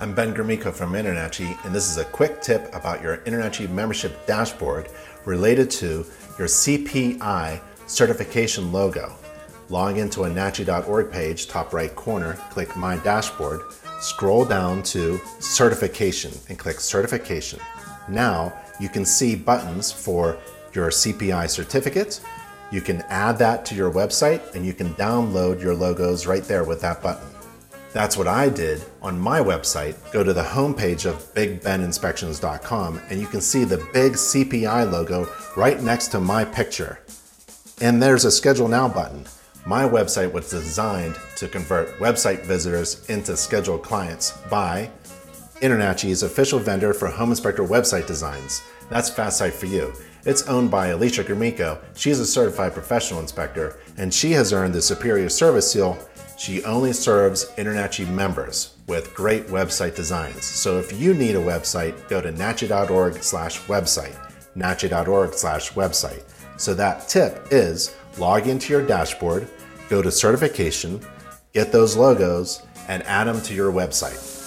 Ben Gromicko from InterNACHI, and this is a quick tip about your InterNACHI membership dashboard related to your CPI certification logo. Log into a NACHI.org page, top right corner, click My Dashboard, scroll down to Certification and click Certification. Now you can see buttons for your CPI certificate. You can add that to your website and you can download your logos right there with that button. That's what I did on my website. Go to the homepage of bigbeninspections.com and you can see the big CPI logo right next to my picture. And there's a schedule now button. My website was designed to convert website visitors into scheduled clients by InterNACHI's official vendor for home inspector website designs. That's FastSite for you. It's owned by Alicia Gromicko. She's a certified professional inspector, and she has earned the Superior Service Seal she only serves InterNACHI members with great website designs. So if you need a website, go to nachi.org slash website, nachi.org slash website. So that tip is log into your dashboard, go to certification, get those logos, and add them to your website.